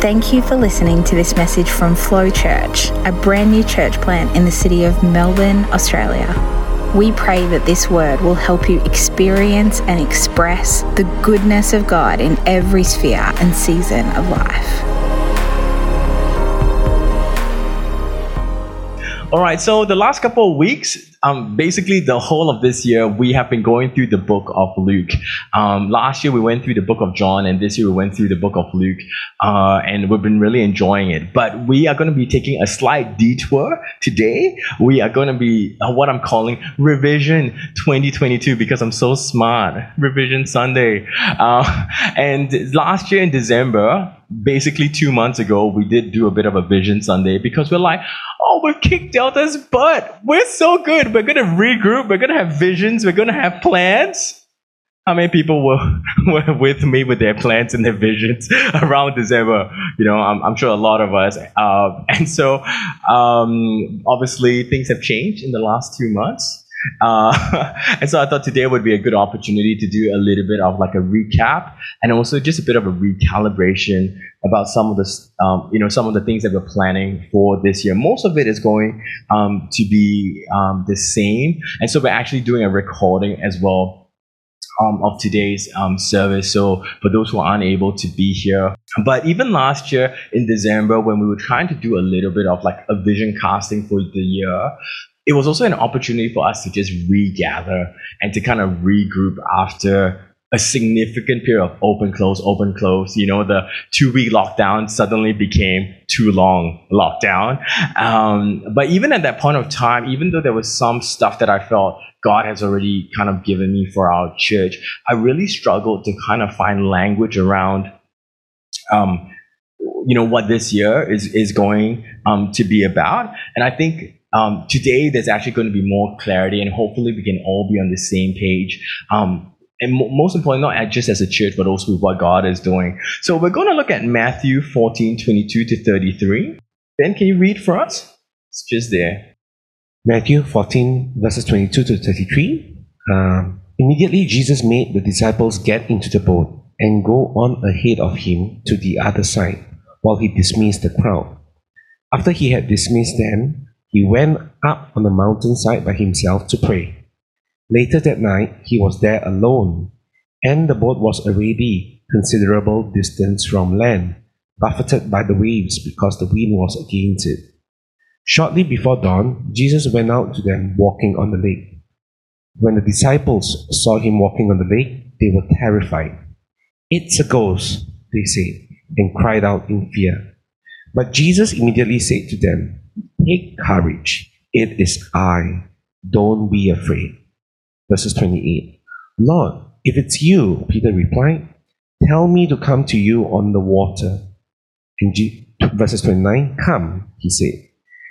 Thank you for listening to this message from Flow Church, a brand new church plant in the city of Melbourne, Australia. We pray that this word will help you experience and express the goodness of God in every sphere and season of life. All right, so the last couple of weeks, um, basically the whole of this year, we have been going through the book of Luke. Um, last year we went through the book of John, and this year we went through the book of Luke, uh, and we've been really enjoying it. But we are going to be taking a slight detour today. We are going to be uh, what I'm calling Revision 2022 because I'm so smart. Revision Sunday. Uh, and last year in December, basically two months ago, we did do a bit of a Vision Sunday because we're like, oh, we've kicked Delta's butt. We're so good. We're to regroup. We're to have visions. We're to have plans. How many people were, were with me with their plans and their visions around December? You know, I'm, I'm sure a lot of us. Uh, and so, um, obviously, things have changed in the last two months. Uh, and so I thought today would be a good opportunity to do a little bit of like a recap and also just a bit of a recalibration about some of the, um, you know, some of the things that we're planning for this year. Most of it is going um, to be um, the same. And so we're actually doing a recording as well um, of today's um, service. So for those who are unable to be here, but even last year in December, when we were trying to do a little bit of like a vision casting for the year, it was also an opportunity for us to just regather and to kind of regroup after a significant period of open close open close. You know the two week lockdown suddenly became too long lockdown. Um, but even at that point of time even though there was some stuff that i felt god has already kind of given me for our church i really struggled to kind of find language around um, you know what this year is is going um, to be about. And i think um, today there's actually going to be more clarity and hopefully we can all be on the same page um, and most importantly, not just as a church, but also with what God is doing. So we're going to look at Matthew 14, 22 to 33. Ben, can you read for us? It's just there. Matthew 14, verses 22 to 33. Um, immediately, Jesus made the disciples get into the boat and go on ahead of him to the other side while he dismissed the crowd. After he had dismissed them, he went up on the mountainside by himself to pray. Later that night, he was there alone, and the boat was already considerable distance from land, buffeted by the waves because the wind was against it. Shortly before dawn, Jesus went out to them walking on the lake. When the disciples saw him walking on the lake, they were terrified. It's a ghost, they said, and cried out in fear. But Jesus immediately said to them, Take courage, it is I. Don't be afraid. Verses 28. Lord, if it's you, Peter replied, tell me to come to you on the water. And G- verses 29, come, he said.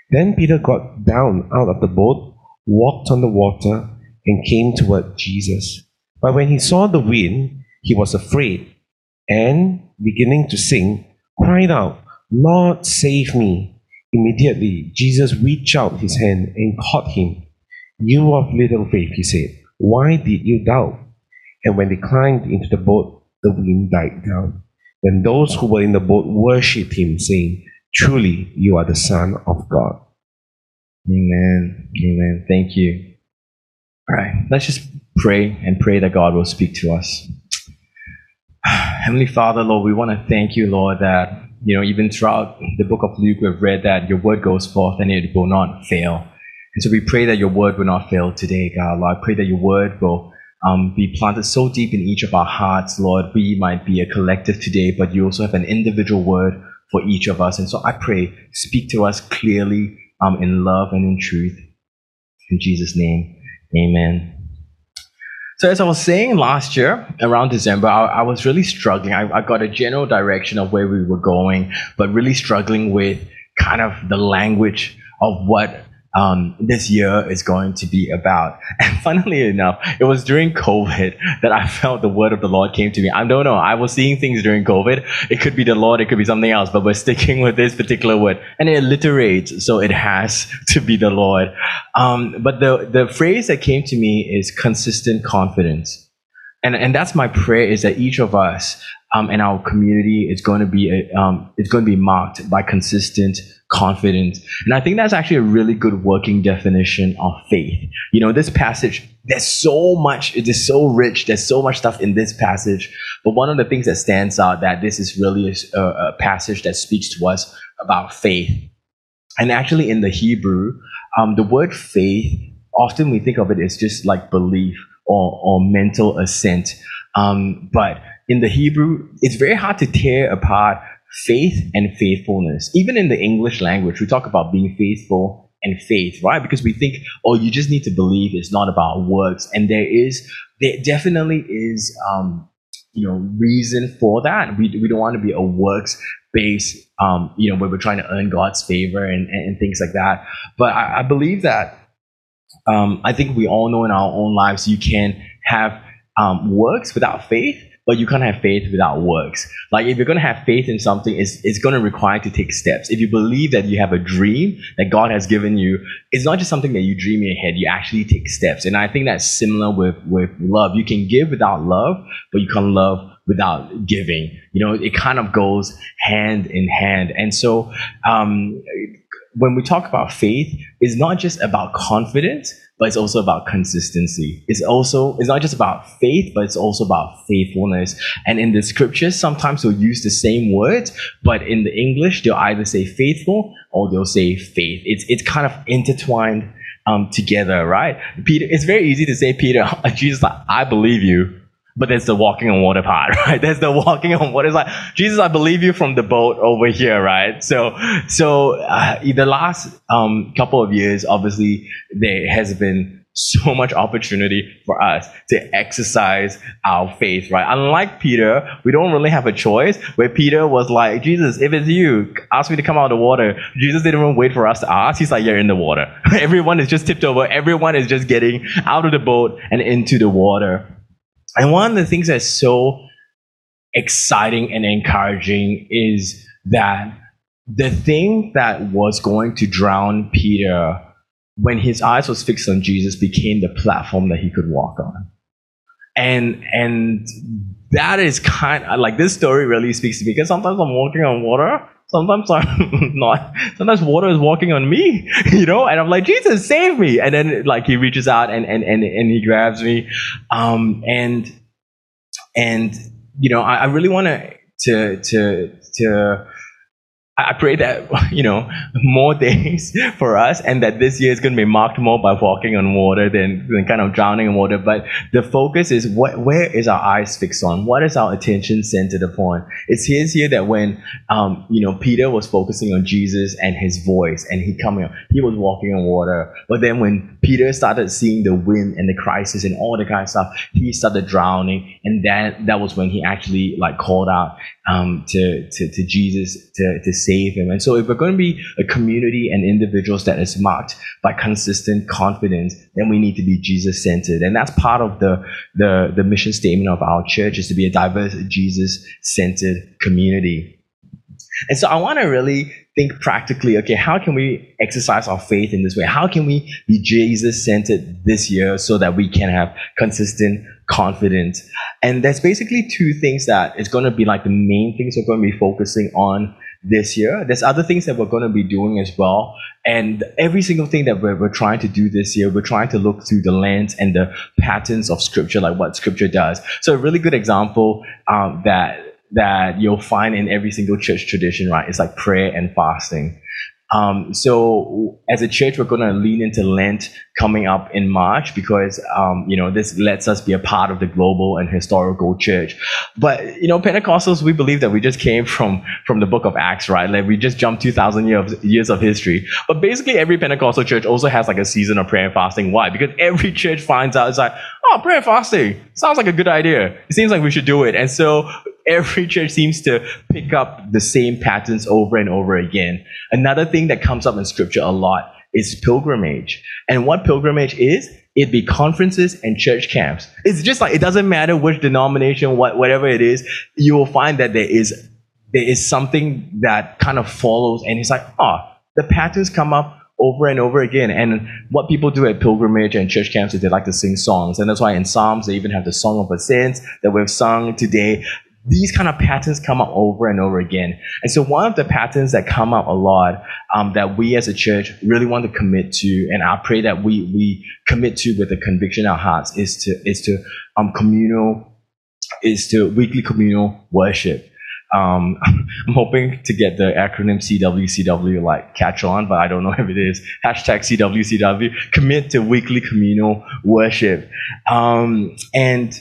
Then Peter got down out of the boat, walked on the water, and came toward Jesus. But when he saw the wind, he was afraid, and beginning to sink, cried out, Lord, save me. Immediately, Jesus reached out his hand and caught him. You of little faith, he said. Why did you doubt? And when they climbed into the boat, the wind died down. Then those who were in the boat worshipped him, saying, Truly, you are the Son of God. Amen. Amen. Thank you. All right, let's just pray and pray that God will speak to us. Heavenly Father, Lord, we want to thank you, Lord, that, you know, even throughout the book of Luke, we've read that your word goes forth and it will not fail. And so we pray that your word will not fail today, God. Lord, I pray that your word will um, be planted so deep in each of our hearts, Lord. We might be a collective today, but you also have an individual word for each of us. And so I pray, speak to us clearly um, in love and in truth. In Jesus' name, amen. So, as I was saying last year, around December, I, I was really struggling. I, I got a general direction of where we were going, but really struggling with kind of the language of what um, this year is going to be about. And funnily enough, it was during COVID that I felt the word of the Lord came to me. I don't know. I was seeing things during COVID. It could be the Lord, it could be something else, but we're sticking with this particular word. And it alliterates, so it has to be the Lord. Um, but the, the phrase that came to me is consistent confidence. And, and that's my prayer is that each of us um, and our community is going to be a, um, it's going to be marked by consistent confidence. And I think that's actually a really good working definition of faith. You know, this passage, there's so much, it is so rich, there's so much stuff in this passage. But one of the things that stands out that this is really a, a passage that speaks to us about faith. And actually, in the Hebrew, um, the word faith, often we think of it as just like belief or, or mental assent. Um, but in the Hebrew, it's very hard to tear apart faith and faithfulness. Even in the English language, we talk about being faithful and faith, right? Because we think, oh, you just need to believe it's not about works. And there is, there definitely is, um, you know, reason for that. We, we don't want to be a works based, um, you know, where we're trying to earn God's favor and, and, and things like that. But I, I believe that, um, I think we all know in our own lives, you can have um, works without faith but you can't have faith without works. Like if you're to have faith in something, it's, it's to require to take steps. If you believe that you have a dream that God has given you, it's not just something that you dream in your head. You actually take steps. And I think that's similar with, with love. You can give without love, but you can't love without giving. You know, it kind of goes hand in hand. And so, um, when we talk about faith, it's not just about confidence, but it's also about consistency. It's also, it's not just about faith, but it's also about faithfulness. And in the scriptures, sometimes they'll use the same words, but in the English, they'll either say faithful or they'll say faith. It's, it's kind of intertwined um, together, right? Peter, it's very easy to say, Peter, Jesus, I believe you. But there's the walking on water part, right? There's the walking on water. It's like, Jesus, I believe you from the boat over here, right? So, so uh, the last um, couple of years, obviously, there has been so much opportunity for us to exercise our faith, right? Unlike Peter, we don't really have a choice. Where Peter was like, Jesus, if it's you, ask me to come out of the water. Jesus didn't even wait for us to ask. He's like, you're in the water. Everyone is just tipped over. Everyone is just getting out of the boat and into the water. And one of the things that's so exciting and encouraging is that the thing that was going to drown Peter when his eyes was fixed on Jesus became the platform that he could walk on. And and that is kind of like this story really speaks to me because sometimes I'm walking on water, sometimes I'm not. Sometimes water is walking on me, you know, and I'm like, Jesus, save me. And then like he reaches out and and and, and he grabs me. Um and and you know, I, I really want to to to to I pray that, you know, more days for us and that this year is going to be marked more by walking on water than, than kind of drowning in water. But the focus is what, where is our eyes fixed on? What is our attention centered upon? It's here, here that when, um, you know, Peter was focusing on Jesus and his voice and he coming, he was walking on water. But then when Peter started seeing the wind and the crisis and all the kind of stuff, he started drowning. And that, that was when he actually like called out, um, to, to, to Jesus to, to save him. And so if we're going to be a community and individuals that is marked by consistent confidence, then we need to be Jesus centered. And that's part of the, the, the mission statement of our church is to be a diverse Jesus centered community. And so I want to really think practically, okay, how can we exercise our faith in this way? How can we be Jesus centered this year so that we can have consistent confidence? And there's basically two things that is going to be like the main things we're going to be focusing on this year. There's other things that we're going to be doing as well. And every single thing that we're, we're trying to do this year, we're trying to look through the lens and the patterns of scripture, like what scripture does. So a really good example um, that that you'll find in every single church tradition, right? It's like prayer and fasting. Um, so as a church, we're going to lean into Lent coming up in March because, um, you know, this lets us be a part of the global and historical church. But, you know, Pentecostals, we believe that we just came from, from the book of Acts, right? Like we just jumped 2,000 years, years of history. But basically every Pentecostal church also has like a season of prayer and fasting. Why? Because every church finds out it's like, oh, prayer and fasting sounds like a good idea. It seems like we should do it. And so every church seems to pick up the same patterns over and over again. Another thing that comes up in scripture a lot is pilgrimage. And what pilgrimage is, it'd be conferences and church camps. It's just like, it doesn't matter which denomination, what, whatever it is, you will find that there is, there is something that kind of follows and it's like, oh, the patterns come up over and over again. And what people do at pilgrimage and church camps is they like to sing songs. And that's why in Psalms, they even have the Song of Ascents that we've sung today these kind of patterns come up over and over again. And so one of the patterns that come up a lot um, that we as a church really want to commit to, and I pray that we we commit to with a conviction in our hearts, is to is to um, communal, is to weekly communal worship. Um, I'm hoping to get the acronym CWCW like catch on, but I don't know if it is. Hashtag CWCW. Commit to weekly communal worship. Um, and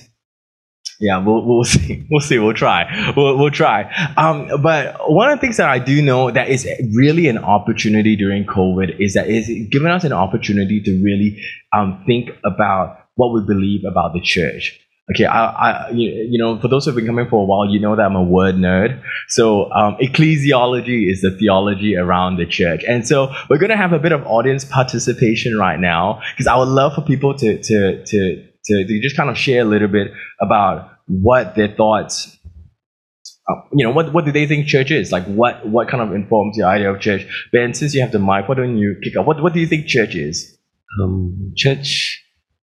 yeah, we'll, we'll see. We'll see. We'll try. We'll, we'll try. Um, but one of the things that I do know that is really an opportunity during COVID is that it's given us an opportunity to really um, think about what we believe about the church. Okay, I, I, you know, for those who've been coming for a while, you know that I'm a word nerd. So, um, ecclesiology is the theology around the church, and so we're going to have a bit of audience participation right now because I would love for people to to to to, to just kind of share a little bit about what their thoughts uh, you know, what, what do they think church is? Like, what, what kind of informs your idea of church? Ben, since you have the mic, why don't you kick off? What, what do you think church is? Um, church,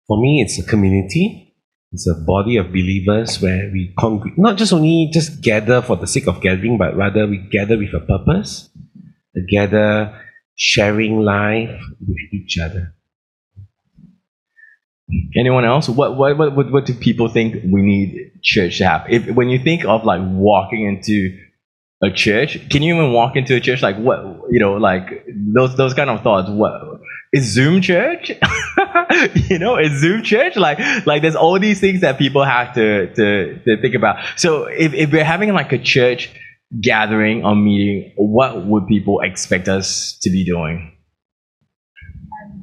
for me, it's a community. It's a body of believers where we congregate, not just only just gather for the sake of gathering, but rather we gather with a purpose, gather sharing life with each other. Anyone else? What, what, what, what, do people think we need church to have? If, when you think of like walking into a church, can you even walk into a church? Like what, you know, like those, those kind of thoughts. What is Zoom church? you know, is Zoom church? Like, like there's all these things that people have to, to, to think about. So if, if we're having like a church gathering or meeting, what would people expect us to be doing?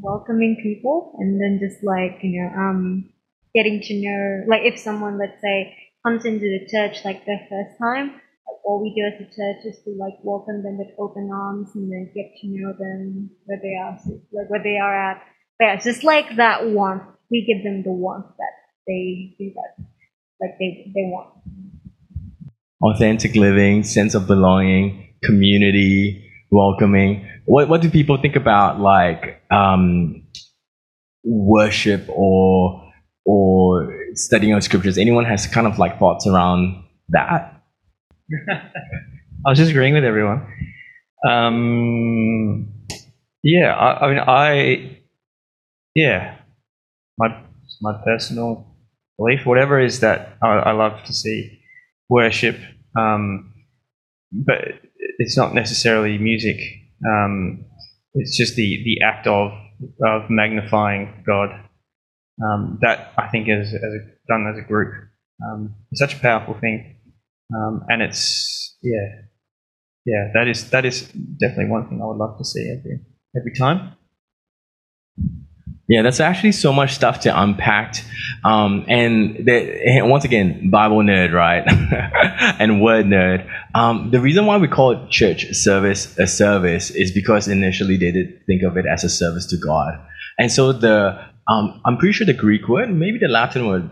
Welcoming people and then just like you know um getting to know like if someone let's say comes into the church like their first time like all we do as a church is to like welcome them with open arms and then get to know them where they are like where they are at. But yeah, just like that warmth. We give them the warmth that they do that like they they want. Authentic living sense of belonging community welcoming. What what do people think about like um, worship or or studying of scriptures? Anyone has kind of like thoughts around that? I was just agreeing with everyone. Um, yeah, I, I mean, I yeah, my my personal belief, whatever is that I, I love to see worship, um, but it's not necessarily music. Um, it's just the, the act of, of magnifying God. Um, that I think is, a, done as a group. Um, it's such a powerful thing. Um, and it's, yeah, yeah, that is, that is definitely one thing I would love to see every, every time. Yeah, that's actually so much stuff to unpack. Um, and the, once again, Bible nerd, right? and word nerd. Um, the reason why we call it church service a service is because initially they did think of it as a service to God. And so the, um, I'm pretty sure the Greek word, maybe the Latin word,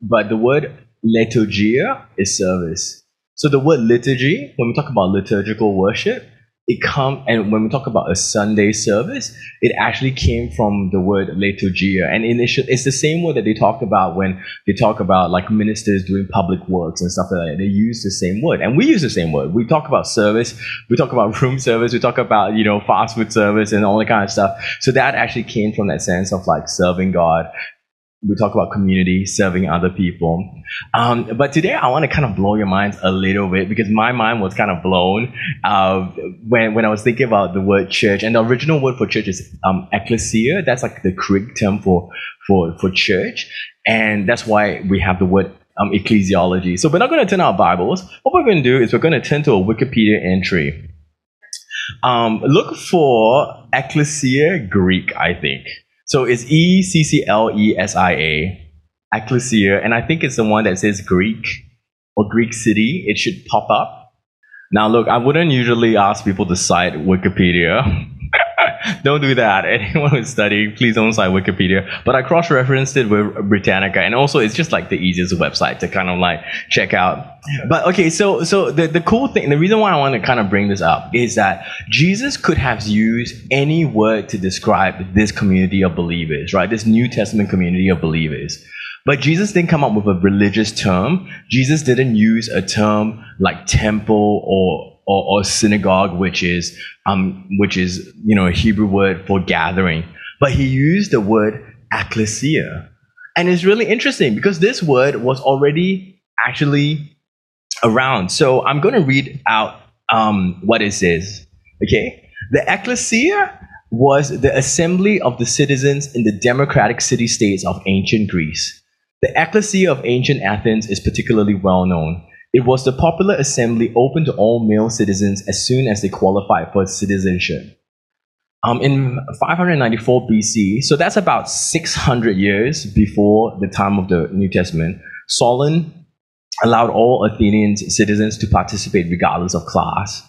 but the word liturgia is service. So the word liturgy, when we talk about liturgical worship, it come and when we talk about a Sunday service, it actually came from the word liturgia. And initially, it's the same word that they talk about when they talk about like ministers doing public works and stuff like that. They use the same word, and we use the same word. We talk about service, we talk about room service, we talk about you know fast food service and all that kind of stuff. So that actually came from that sense of like serving God we talk about community, serving other people. Um, but today I want to kind of blow your minds a little bit because my mind was kind of blown uh, when, when I was thinking about the word church. And the original word for church is um, ecclesia. That's like the Greek term for, for, for church. And that's why we have the word um, ecclesiology. So we're not going to turn our Bibles. What we're going to do is we're going to turn to a Wikipedia entry. Um, look for ecclesia Greek, I think. So it's E C C L E S I A, Ecclesia, and I think it's the one that says Greek or Greek city. It should pop up. Now, look, I wouldn't usually ask people to cite Wikipedia don't do that. Anyone who's studying, please don't cite Wikipedia. But I cross-referenced it with Britannica, and also it's just like the easiest website to kind of like check out. But okay, so so the, the cool thing, the reason why I want to kind of bring this up is that Jesus could have used any word to describe this community of believers, right? This New Testament community of believers. But Jesus didn't come up with a religious term. Jesus didn't use a term like temple or, or, or synagogue, which is, um, which is, you know, a Hebrew word for gathering. But he used the word ecclesia. And it's really interesting because this word was already actually around. So I'm going to read out um, what it says. Okay? The ecclesia was the assembly of the citizens in the democratic city states of ancient Greece. The ecclesia of ancient Athens is particularly well known. It was the popular assembly open to all male citizens as soon as they qualified for citizenship. Um, in 594 BC, so that's about 600 years before the time of the New Testament, Solon allowed all Athenian citizens to participate regardless of class.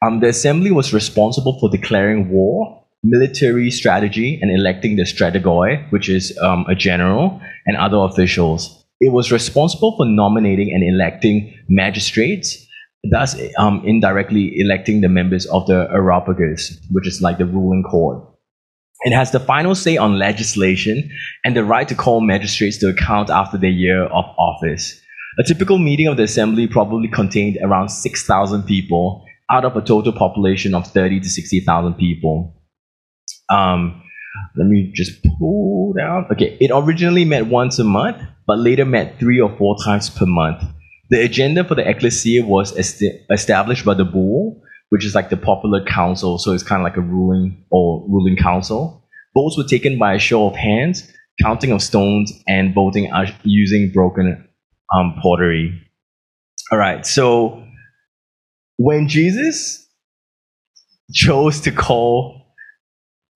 Um, the assembly was responsible for declaring war, military strategy, and electing the strategoi, which is um, a general, and other officials. It was responsible for nominating and electing magistrates, thus um, indirectly electing the members of the Areopagus, which is like the ruling court. It has the final say on legislation and the right to call magistrates to account after their year of office. A typical meeting of the assembly probably contained around 6,000 people out of a total population of 30 to 60,000 people. Um, let me just pull down. Okay, it originally met once a month, but later met three or four times per month. The agenda for the ecclesia was esti- established by the boule, which is like the popular council, so it's kind of like a ruling or ruling council. Votes were taken by a show of hands, counting of stones, and voting using broken um, pottery. All right, so when Jesus chose to call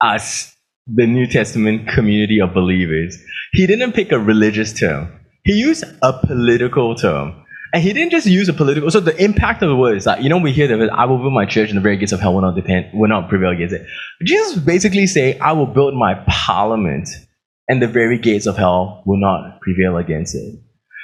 us the New Testament community of believers, he didn't pick a religious term. He used a political term. And he didn't just use a political. So the impact of the word is that you know we hear that I will build my church and the very gates of hell will not depend, will not prevail against it. Jesus basically say, I will build my parliament, and the very gates of hell will not prevail against it.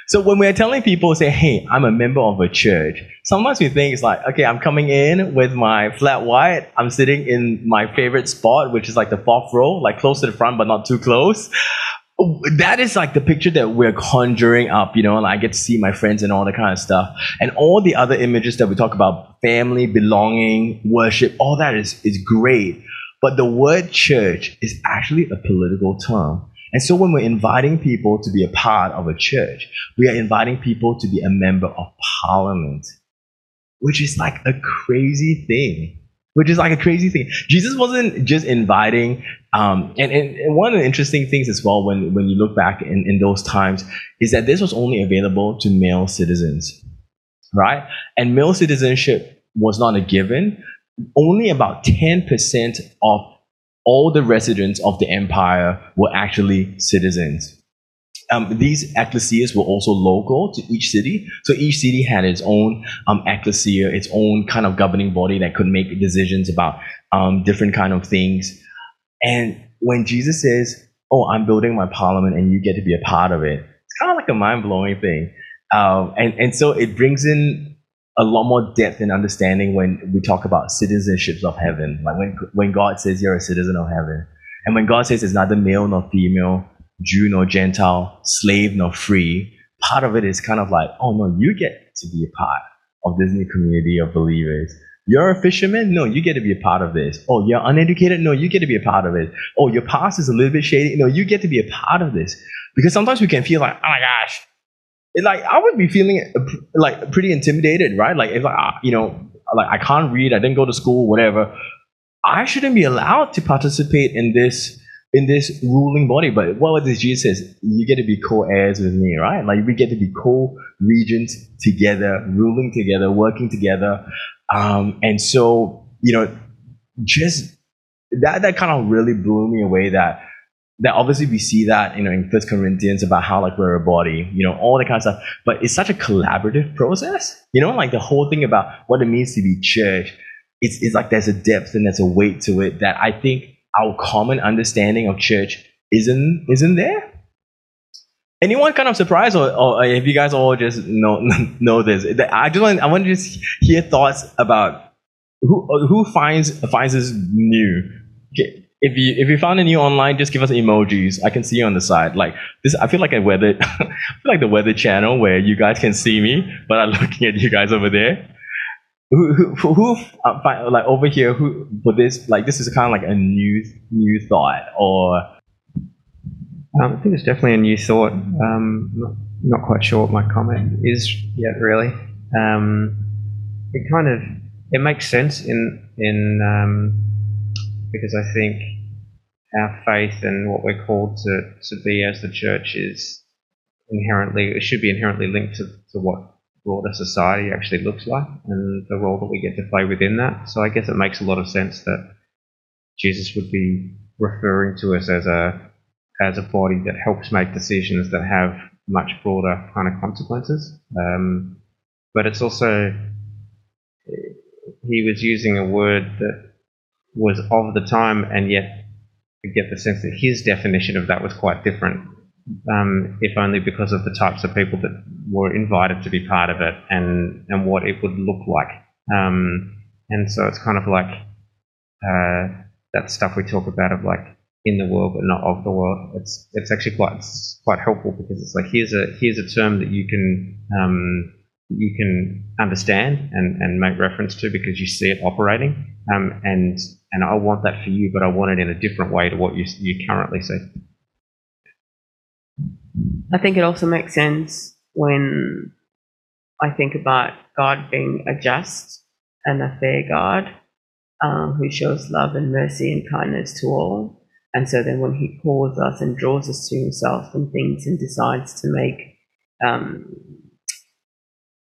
So when we're telling people, say, hey, I'm a member of a church, sometimes we think it's like, okay, I'm coming in with my flat white, I'm sitting in my favorite spot, which is like the fourth row, like close to the front, but not too close. That is like the picture that we're conjuring up, you know, I get to see my friends and all that kind of stuff. And all the other images that we talk about, family, belonging, worship, all that is, is great. But the word church is actually a political term. And so when we're inviting people to be a part of a church, we are inviting people to be a member of parliament, which is like a crazy thing. Which is like a crazy thing. Jesus wasn't just inviting, um, and, and, and, one of the interesting things as well when, when you look back in, in those times is that this was only available to male citizens, right? And male citizenship was not a given. Only about 10% of all the residents of the empire were actually citizens. Um, these ecclesias were also local to each city. So each city had its own um, ecclesia, its own kind of governing body that could make decisions about um, different kind of things. And when Jesus says, "Oh, I'm building my parliament, and you get to be a part of it," it's kind of like a mind blowing thing. Um, and and so it brings in a lot more depth and understanding when we talk about citizenships of heaven. Like when, when God says you're a citizen of heaven. And when God says it's neither male nor female, Jew nor Gentile, slave nor free, part of it is kind of like, oh no, you get to be a part of this new community of believers. You're a fisherman? No, you get to be a part of this. Oh, you're uneducated? No, you get to be a part of it. Oh, your past is a little bit shady? No, you get to be a part of this. Because sometimes we can feel like, oh my gosh, it, like I would be feeling like pretty intimidated, right? Like if I, you know, like I can't read, I didn't go to school, whatever. I shouldn't be allowed to participate in this in this ruling body. But what does Jesus? You get to be co-heirs with me, right? Like we get to be co-regents together, ruling together, working together. Um, and so, you know, just that that kind of really blew me away that that obviously we see that you know in First Corinthians about how like we're a body, you know, all that kind of stuff. But it's such a collaborative process, you know, like the whole thing about what it means to be church. It's it's like there's a depth and there's a weight to it that I think our common understanding of church isn't isn't there. Anyone kind of surprised, or, or if you guys all just know know this? I just want I want to just hear thoughts about who who finds finds this new. Okay if you if you found a new online, just give us emojis. I can see you on the side. Like this, I feel like a weather, I feel like the weather channel where you guys can see me, but I'm looking at you guys over there. Who who, who uh, like over here? Who for this? Like this is kind of like a new new thought or Um, I think it's definitely a new thought. Um, not, not quite sure what my comment is yet, really. Um, it kind of it makes sense in in um, because I think our faith and what we're called to, to be as the church is inherently it should be inherently linked to, to what broader society actually looks like and the role that we get to play within that. So I guess it makes a lot of sense that Jesus would be referring to us as a as a body that helps make decisions that have much broader kind of consequences. Um, but it's also he was using a word that was of the time, and yet I get the sense that his definition of that was quite different. Um, if only because of the types of people that were invited to be part of it and and what it would look like. Um, and so it's kind of like uh, that stuff we talk about of like in the world but not of the world. It's it's actually quite it's quite helpful because it's like here's a here's a term that you can um, you can understand and, and make reference to because you see it operating. Um, and and I want that for you, but I want it in a different way to what you you currently see. I think it also makes sense when I think about God being a just and a fair God um, who shows love and mercy and kindness to all. And so then when he calls us and draws us to himself and thinks and decides to make um,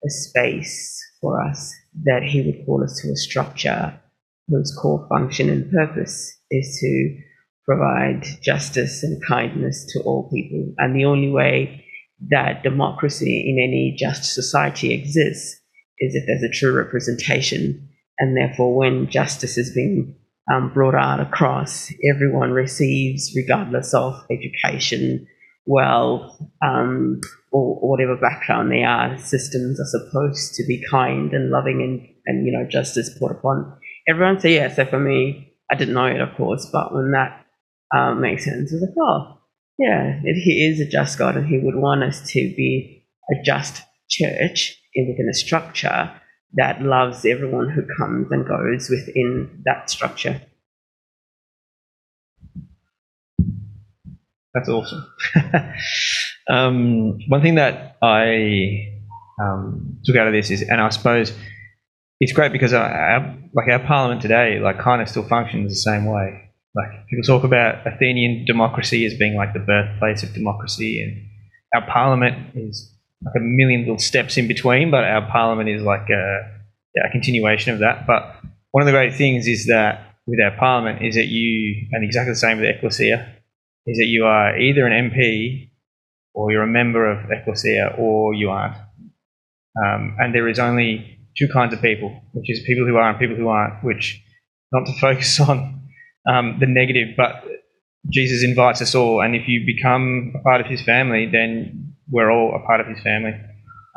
a space for us, that he would call us to a structure whose core function and purpose is to provide justice and kindness to all people. And the only way that democracy in any just society exists is if there's a true representation. And therefore, when justice is being um, brought out across, everyone receives, regardless of education, wealth, um, or, whatever background they are. Systems are supposed to be kind and loving and, and you know, justice put upon everyone. So, yeah, so for me, I didn't know it, of course, but when that um, makes sense, I was like, oh, yeah, he is a just God and he would want us to be a just church in- within a structure that loves everyone who comes and goes within that structure. That's awesome. um, one thing that I um, took out of this is, and I suppose it's great because our, like our parliament today, like kind of still functions the same way. Like people talk about Athenian democracy as being like the birthplace of democracy, and our parliament is like a million little steps in between, but our parliament is like a, yeah, a continuation of that. But one of the great things is that with our parliament is that you, and exactly the same with Ecclesia, is that you are either an MP or you're a member of Ecclesia or you aren't. Um, and there is only two kinds of people, which is people who are and people who aren't, which not to focus on um, the negative, but Jesus invites us all. And if you become a part of his family, then we're all a part of his family.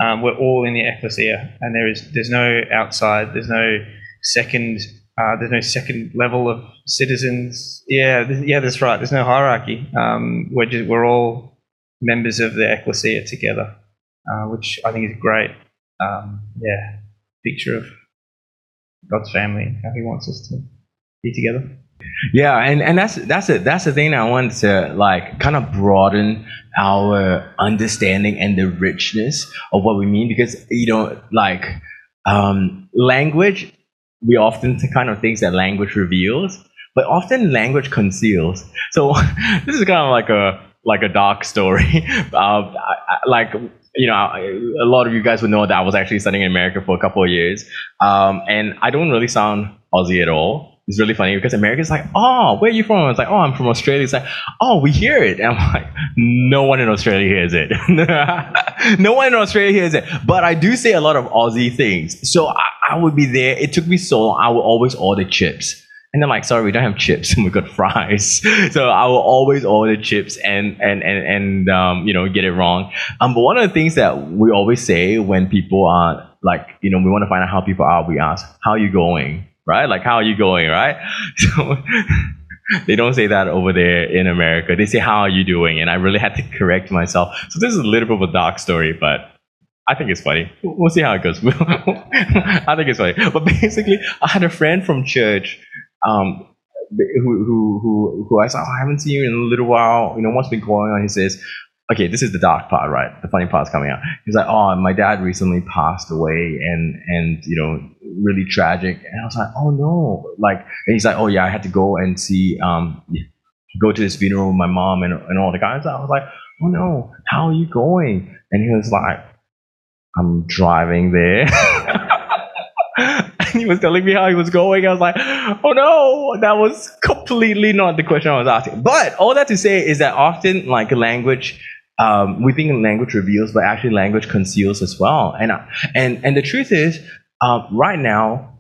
Um, we're all in the ecclesia, and there is there's no outside, there's no second, uh, there's no second level of citizens. Yeah, th- yeah, that's right. There's no hierarchy. Um, we're just, we're all members of the ecclesia together, uh, which I think is great. Um, yeah, picture of God's family and how He wants us to be together. Yeah, and, and that's that's it. That's the thing I wanted to like kind of broaden our understanding and the richness of what we mean because you know like um, language we often kind of things that language reveals, but often language conceals. So this is kind of like a like a dark story. uh, I, I, like you know, a lot of you guys would know that I was actually studying in America for a couple of years, um, and I don't really sound Aussie at all. It's really funny because Americans like, oh, where are you from? It's like, oh, I'm from Australia. It's like, oh, we hear it. And I'm like, no one in Australia hears it. no one in Australia hears it. But I do say a lot of Aussie things. So I, I would be there. It took me so long. I would always order chips. And I'm like, sorry, we don't have chips. And we got fries. So I will always order chips and, and, and, and um, you know, get it wrong. Um, but one of the things that we always say when people are like, you know, we want to find out how people are, we ask, how are you going? Right? Like, how are you going? Right? So, they don't say that over there in America. They say, How are you doing? And I really had to correct myself. So this is a little bit of a dark story, but I think it's funny. We'll see how it goes. I think it's funny. But basically, I had a friend from church um, who, who, who, who I said, oh, I haven't seen you in a little while. You know, what's been going on? He says, okay, this is the dark part, right? The funny part's coming out. He's like, oh, my dad recently passed away and, and, you know, really tragic. And I was like, oh no. Like, and he's like, oh yeah, I had to go and see, um, go to his funeral with my mom and, and all the guys. I was like, oh no, how are you going? And he was like, I'm driving there. he was telling me how he was going. I was like, oh no, that was completely not the question I was asking. But all that to say is that often, like language, um, we think language reveals, but actually language conceals as well. And and and the truth is, um, right now,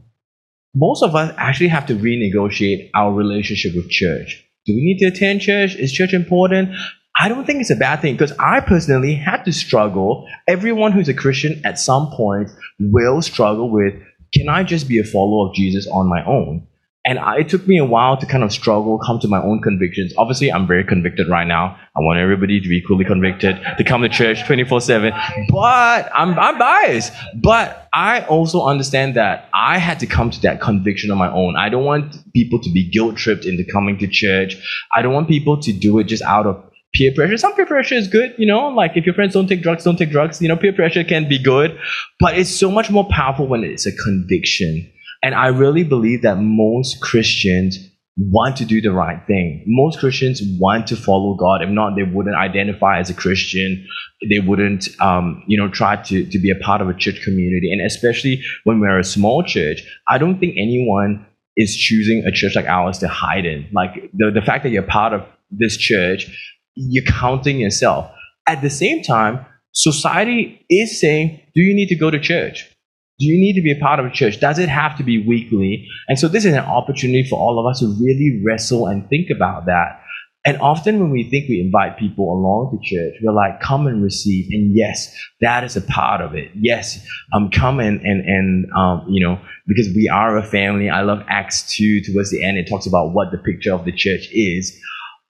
most of us actually have to renegotiate our relationship with church. Do we need to attend church? Is church important? I don't think it's a bad thing because I personally had to struggle. Everyone who's a Christian at some point will struggle with can I just be a follower of Jesus on my own? And I, it took me a while to kind of struggle, come to my own convictions. Obviously, I'm very convicted right now. I want everybody to be equally convicted, to come to church 24 7. But I'm, I'm biased. But I also understand that I had to come to that conviction on my own. I don't want people to be guilt tripped into coming to church. I don't want people to do it just out of peer pressure. Some peer pressure is good, you know, like if your friends don't take drugs, don't take drugs. You know, peer pressure can be good, but it's so much more powerful when it's a conviction. And I really believe that most Christians want to do the right thing. Most Christians want to follow God. If not, they wouldn't identify as a Christian. They wouldn't, um, you know, try to, to be a part of a church community. And especially when we're a small church, I don't think anyone is choosing a church like ours to hide in. Like the, the fact that you're part of this church you're counting yourself. At the same time, society is saying, do you need to go to church? Do you need to be a part of a church? Does it have to be weekly? And so this is an opportunity for all of us to really wrestle and think about that. And often when we think we invite people along to church, we're like, come and receive. And yes, that is a part of it. Yes, um, come and, and, and, um, you know, because we are a family. I love Acts 2 towards the end. It talks about what the picture of the church is.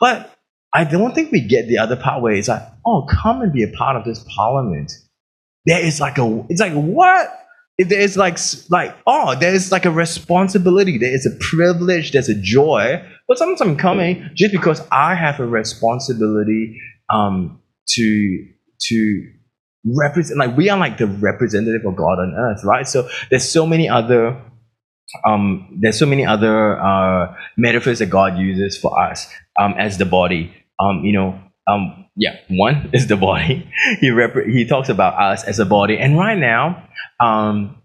But I don't think we get the other part where it's like, oh, come and be a part of this parliament. There is like a, it's like, what? There's like, like, oh, there's like a responsibility. There is a privilege. There's a joy. But sometimes I'm coming just because I have a responsibility um, to, to represent, like, we are like the representative of God on earth, right? So there's so many other um, there's so many other uh, metaphors that God uses for us um, as the body um, you know, um, yeah, one is the body. he rep- he talks about us as a body, and right now, um,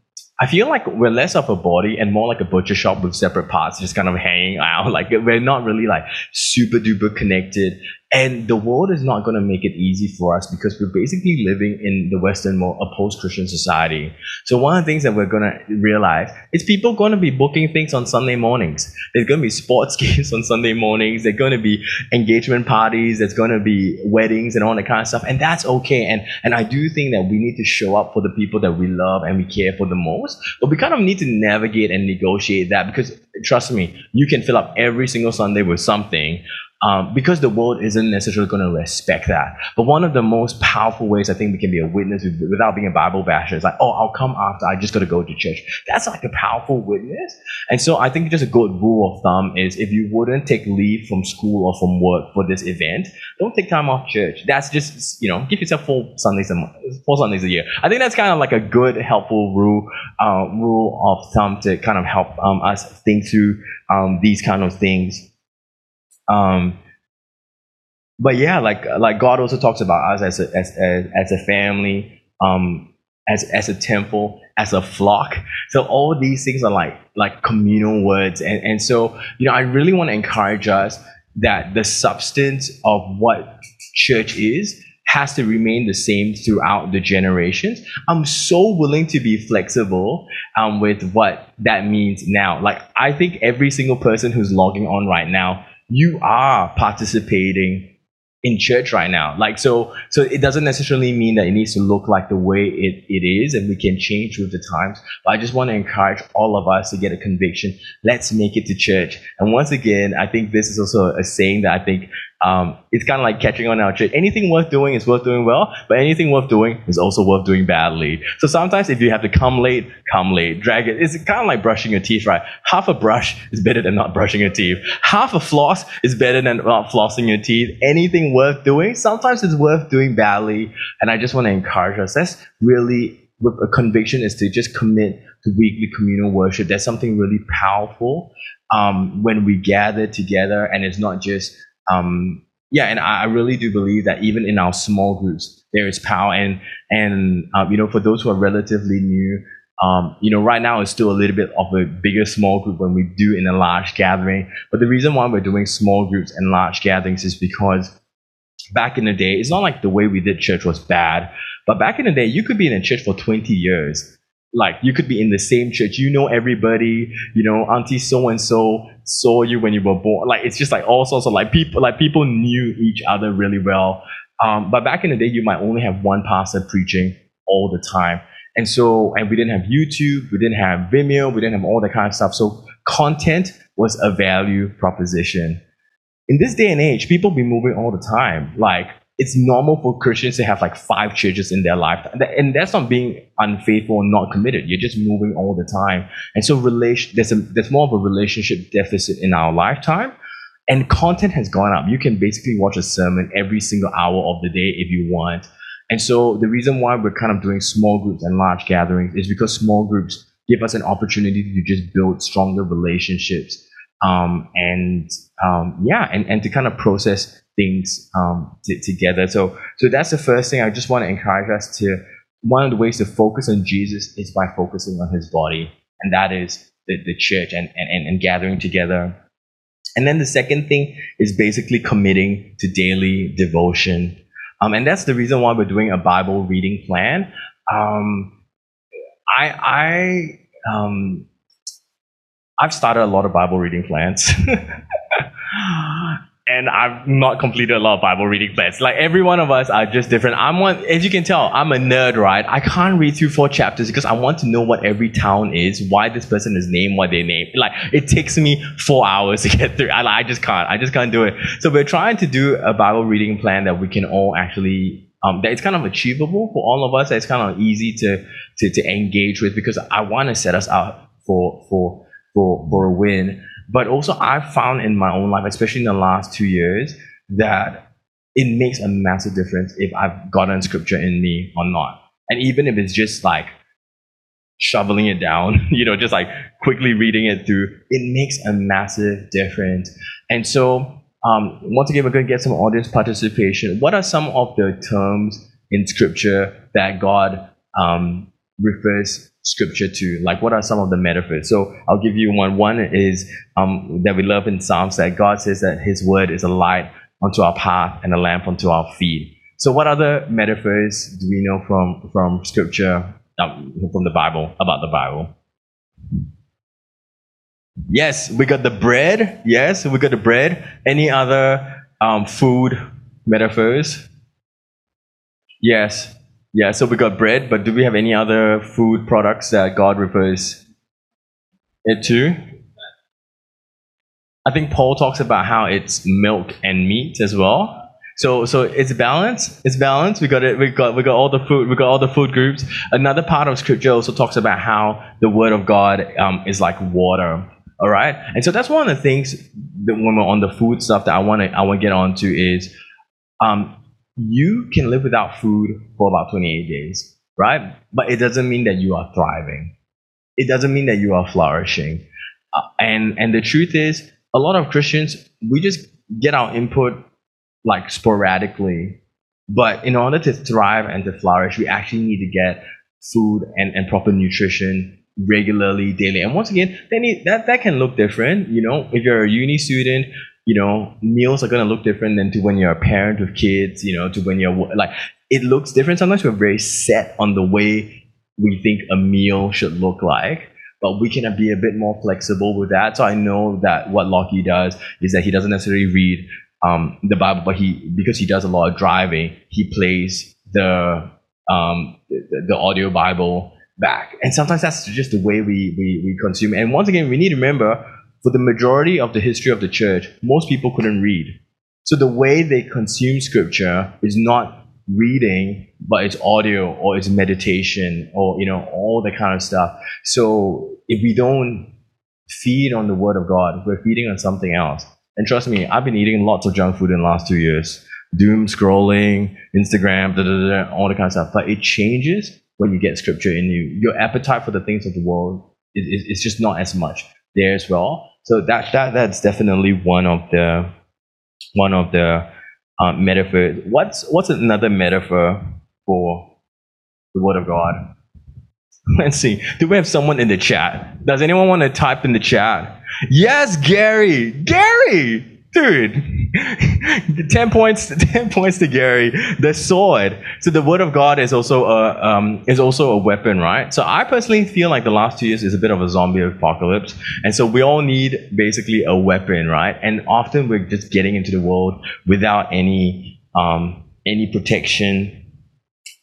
I feel like we're less of a body and more like a butcher shop with separate parts, just kind of hanging out. Like we're not really like super duper connected. And the world is not going to make it easy for us because we're basically living in the Western, more a post-Christian society. So one of the things that we're going to realize is people going to be booking things on Sunday mornings. There's going to be sports games on Sunday mornings. There's going to be engagement parties. There's going to be weddings and all that kind of stuff. And that's okay. And, and I do think that we need to show up for the people that we love and we care for the most. But we kind of need to navigate and negotiate that because trust me, you can fill up every single Sunday with something um, because the world isn't necessarily going to respect that. But one of the most powerful ways I think we can be a witness without being a Bible basher is like, oh, I'll come after. I just got to go to church. That's like a powerful witness. And so I think just a good rule of thumb is if you wouldn't take leave from school or from work for this event, don't take time off church. That's just, you know, give yourself four Sundays a month, four Sundays a year. I think that's kind of like a good, helpful rule, uh, rule of thumb to kind of help um, us think through um, these kind of things. Um, but yeah, like like God also talks about us as a as as, as a family, um, as as a temple, as a flock. So all these things are like like communal words, and and so you know I really want to encourage us that the substance of what church is has to remain the same throughout the generations. I'm so willing to be flexible um, with what that means now. Like I think every single person who's logging on right now you are participating in church right now. Like so so it doesn't necessarily mean that it needs to look like the way it, it is and we can change with the times. But I just want to encourage all of us to get a conviction. Let's make it to church. And once again, I think this is also a saying that I think um, it's kind of like catching on our church. Anything worth doing is worth doing well, but anything worth doing is also worth doing badly. So sometimes if you have to come late, come late, drag it. It's kind of like brushing your teeth, right? Half a brush is better than not brushing your teeth. Half a floss is better than not flossing your teeth. Anything worth doing, sometimes it's worth doing badly. And I just want to encourage us. That's really with a conviction is to just commit to weekly communal worship. There's something really powerful um, when we gather together, and it's not just um, yeah, and I, really do believe that even in our small groups, there is power. And and um, you know, for those who are relatively new, um, you know, right now it's still a little bit of a bigger small group when we do in a large gathering. But the reason why we're doing small groups and large gatherings is because back in the day, it's not like the way we did church was bad, but back in the day, you could be in a church for 20 years like you could be in the same church. You know everybody. You know auntie so and so saw you when you were born. Like it's just like all sorts of like people like people knew each other really well. Um, but back in the day you might only have one pastor preaching all the time. And so and we didn't have youtube we didn't have vimeo we didn't have all that kind of stuff. So content was a value proposition. In this day and age people be moving all the time. Like it's normal for Christians to have like five churches in their lifetime. And that's not being unfaithful or not committed. You're just moving all the time. And so relation, there's, a, there's more of a relationship deficit in our lifetime. And content has gone up. You can basically watch a sermon every single hour of the day if you want. And so the reason why we're kind of doing small groups and large gatherings is because small groups give us an opportunity to just build stronger relationships. Um, and um, yeah, and, and to kind of process things um, t- together. So, so that's the first thing. I just want to encourage us to. One of the ways to focus on Jesus is by focusing on His body, and that is the, the church and, and, and gathering together. And then the second thing is basically committing to daily devotion. Um, and that's the reason why we're doing a Bible reading plan. Um, I, I, um, I've started a lot of Bible reading plans. and I've not completed a lot of Bible reading plans. Like every one of us are just different. I'm one, as you can tell, I'm a nerd, right? I can't read through four chapters because I want to know what every town is, why this person is named, what they name. Like it takes me four hours to get through. I, I just can't. I just can't do it. So we're trying to do a Bible reading plan that we can all actually um, that it's kind of achievable for all of us. It's kind of easy to to, to engage with because I want to set us up for for for for a win. But also, I've found in my own life, especially in the last two years, that it makes a massive difference if I've gotten scripture in me or not. And even if it's just like shoveling it down, you know, just like quickly reading it through, it makes a massive difference. And so, um, once again, we're going to get some audience participation. What are some of the terms in scripture that God um, refers scripture to? Like, what are some of the metaphors? So, I'll give you one. One is um, that we love in Psalms that God says that His word is a light unto our path and a lamp unto our feet. So, what other metaphors do we know from from scripture, um, from the Bible, about the Bible? Yes, we got the bread. Yes, we got the bread. Any other um, food metaphors? Yes. Yeah, so we got bread, but do we have any other food products that God refers it to? I think Paul talks about how it's milk and meat as well. So, so it's balanced. It's balanced. We got it. We got we got all the food. We got all the food groups. Another part of Scripture also talks about how the Word of God um, is like water. All right, and so that's one of the things that when we're on the food stuff that I want to I want to get onto is um, you can live without food for about 28 days, right? But it doesn't mean that you are thriving. It doesn't mean that you are flourishing. Uh, and and the truth is, a lot of Christians we just get our input like sporadically. But in order to thrive and to flourish, we actually need to get food and, and proper nutrition regularly, daily. And once again, then that, that can look different. You know, if you're a uni student, you know, meals are going to look different than to when you're a parent with kids, you know, to when you're like, it looks different. Sometimes we're very set on the way we think a meal should look like, but we can be a bit more flexible with that. So I know that what Lockie does is that he doesn't necessarily read um, the Bible, but he because he does a lot of driving, he plays the um, the, the audio Bible back, and sometimes that's just the way we, we we consume. And once again, we need to remember for the majority of the history of the church, most people couldn't read. So the way they consume scripture is not reading, but it's audio or it's meditation or you know all that kind of stuff. So if we don't feed on the word of God, we're feeding on something else. And trust me, I've been eating lots of junk food in the last two years. Doom scrolling, Instagram, da, da, da, all the kind of stuff. But it changes when you get scripture in you. Your appetite for the things of the world is, is, is just not as much there as well. So that, that that's definitely one of the one of the uh, metaphors. What's what's another metaphor for the Word of God? Let's see. Do we have someone in the chat? Does anyone want to type in the chat? Yes, Gary. Gary. Dude, 10 points, 10 points to Gary. The sword. So the word of God is also a, um, is also a weapon, right? So I personally feel like the last two years is a bit of a zombie apocalypse. And so we all need basically a weapon, right? And often we're just getting into the world without any, um, any protection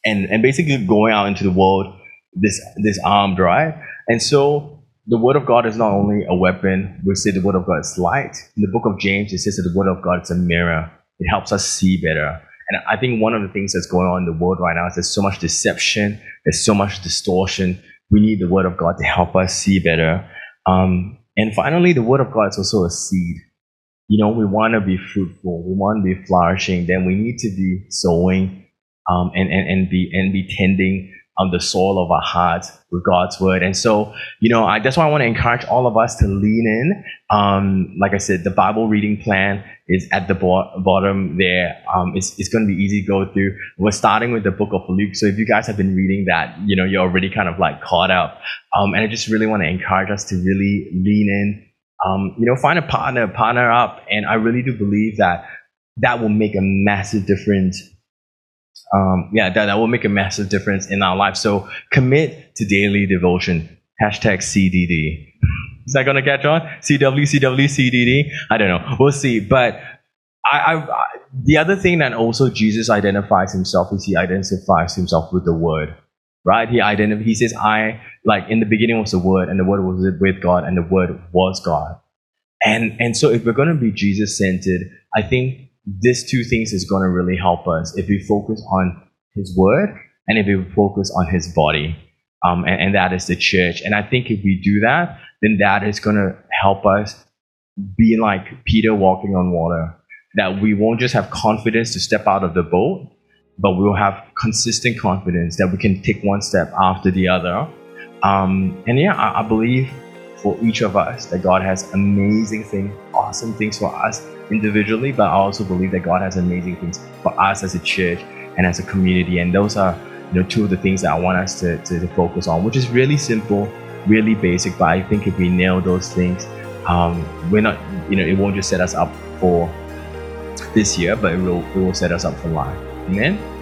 and, and basically going out into the world this, this armed, right? And so the word of God is not only a weapon, we say the word of God is light. In the book of James, it says that the word of God is a mirror. It helps us see better. And I think one of the things that's going on in the world right now is there's so much deception, there's so much distortion. We need the word of God to help us see better. Um, and finally, the word of God is also a seed. You know, we want to be fruitful, we want to be flourishing, then we need to be sowing um, and, and, and, be, and be tending on the soul of our hearts with God's word. And so, you know, I, that's why I want to encourage all of us to lean in. Um, like I said, the Bible reading plan is at the bo- bottom there. Um, it's, it's going to be easy to go through. We're starting with the book of Luke. So if you guys have been reading that, you know, you're already kind of like caught up. Um, and I just really want to encourage us to really lean in. Um, you know, find a partner, partner up. And I really do believe that that will make a massive difference um, yeah, that, that will make a massive difference in our life. So commit to daily devotion. Hashtag CDD. Is that going to catch on? CW, CW, CDD? I don't know. We'll see. But I, I, the other thing that also Jesus identifies himself is he identifies himself with the Word, right? He identifies. He says, "I like in the beginning was the Word, and the Word was with God, and the Word was God." And and so if we're going to be Jesus centered, I think these two things is going to really help us if we focus on His Word and if we focus on His body. Um, and, and that is the church. And I think if we do that, then that is going to help us be like Peter walking on water. That we won't just have confidence to step out of the boat, but we'll have consistent confidence that we can take one step after the other. Um, and yeah, I, I believe for each of us that God has amazing things, awesome things for us individually, but I also believe that God has amazing things for us as a church and as a community. And those are you know two of the things that I want us to, to, to focus on, which is really simple, really basic. But I think if we nail those things, um, we're not you know it won't just set us up for this year, but it will it will set us up for life. Amen.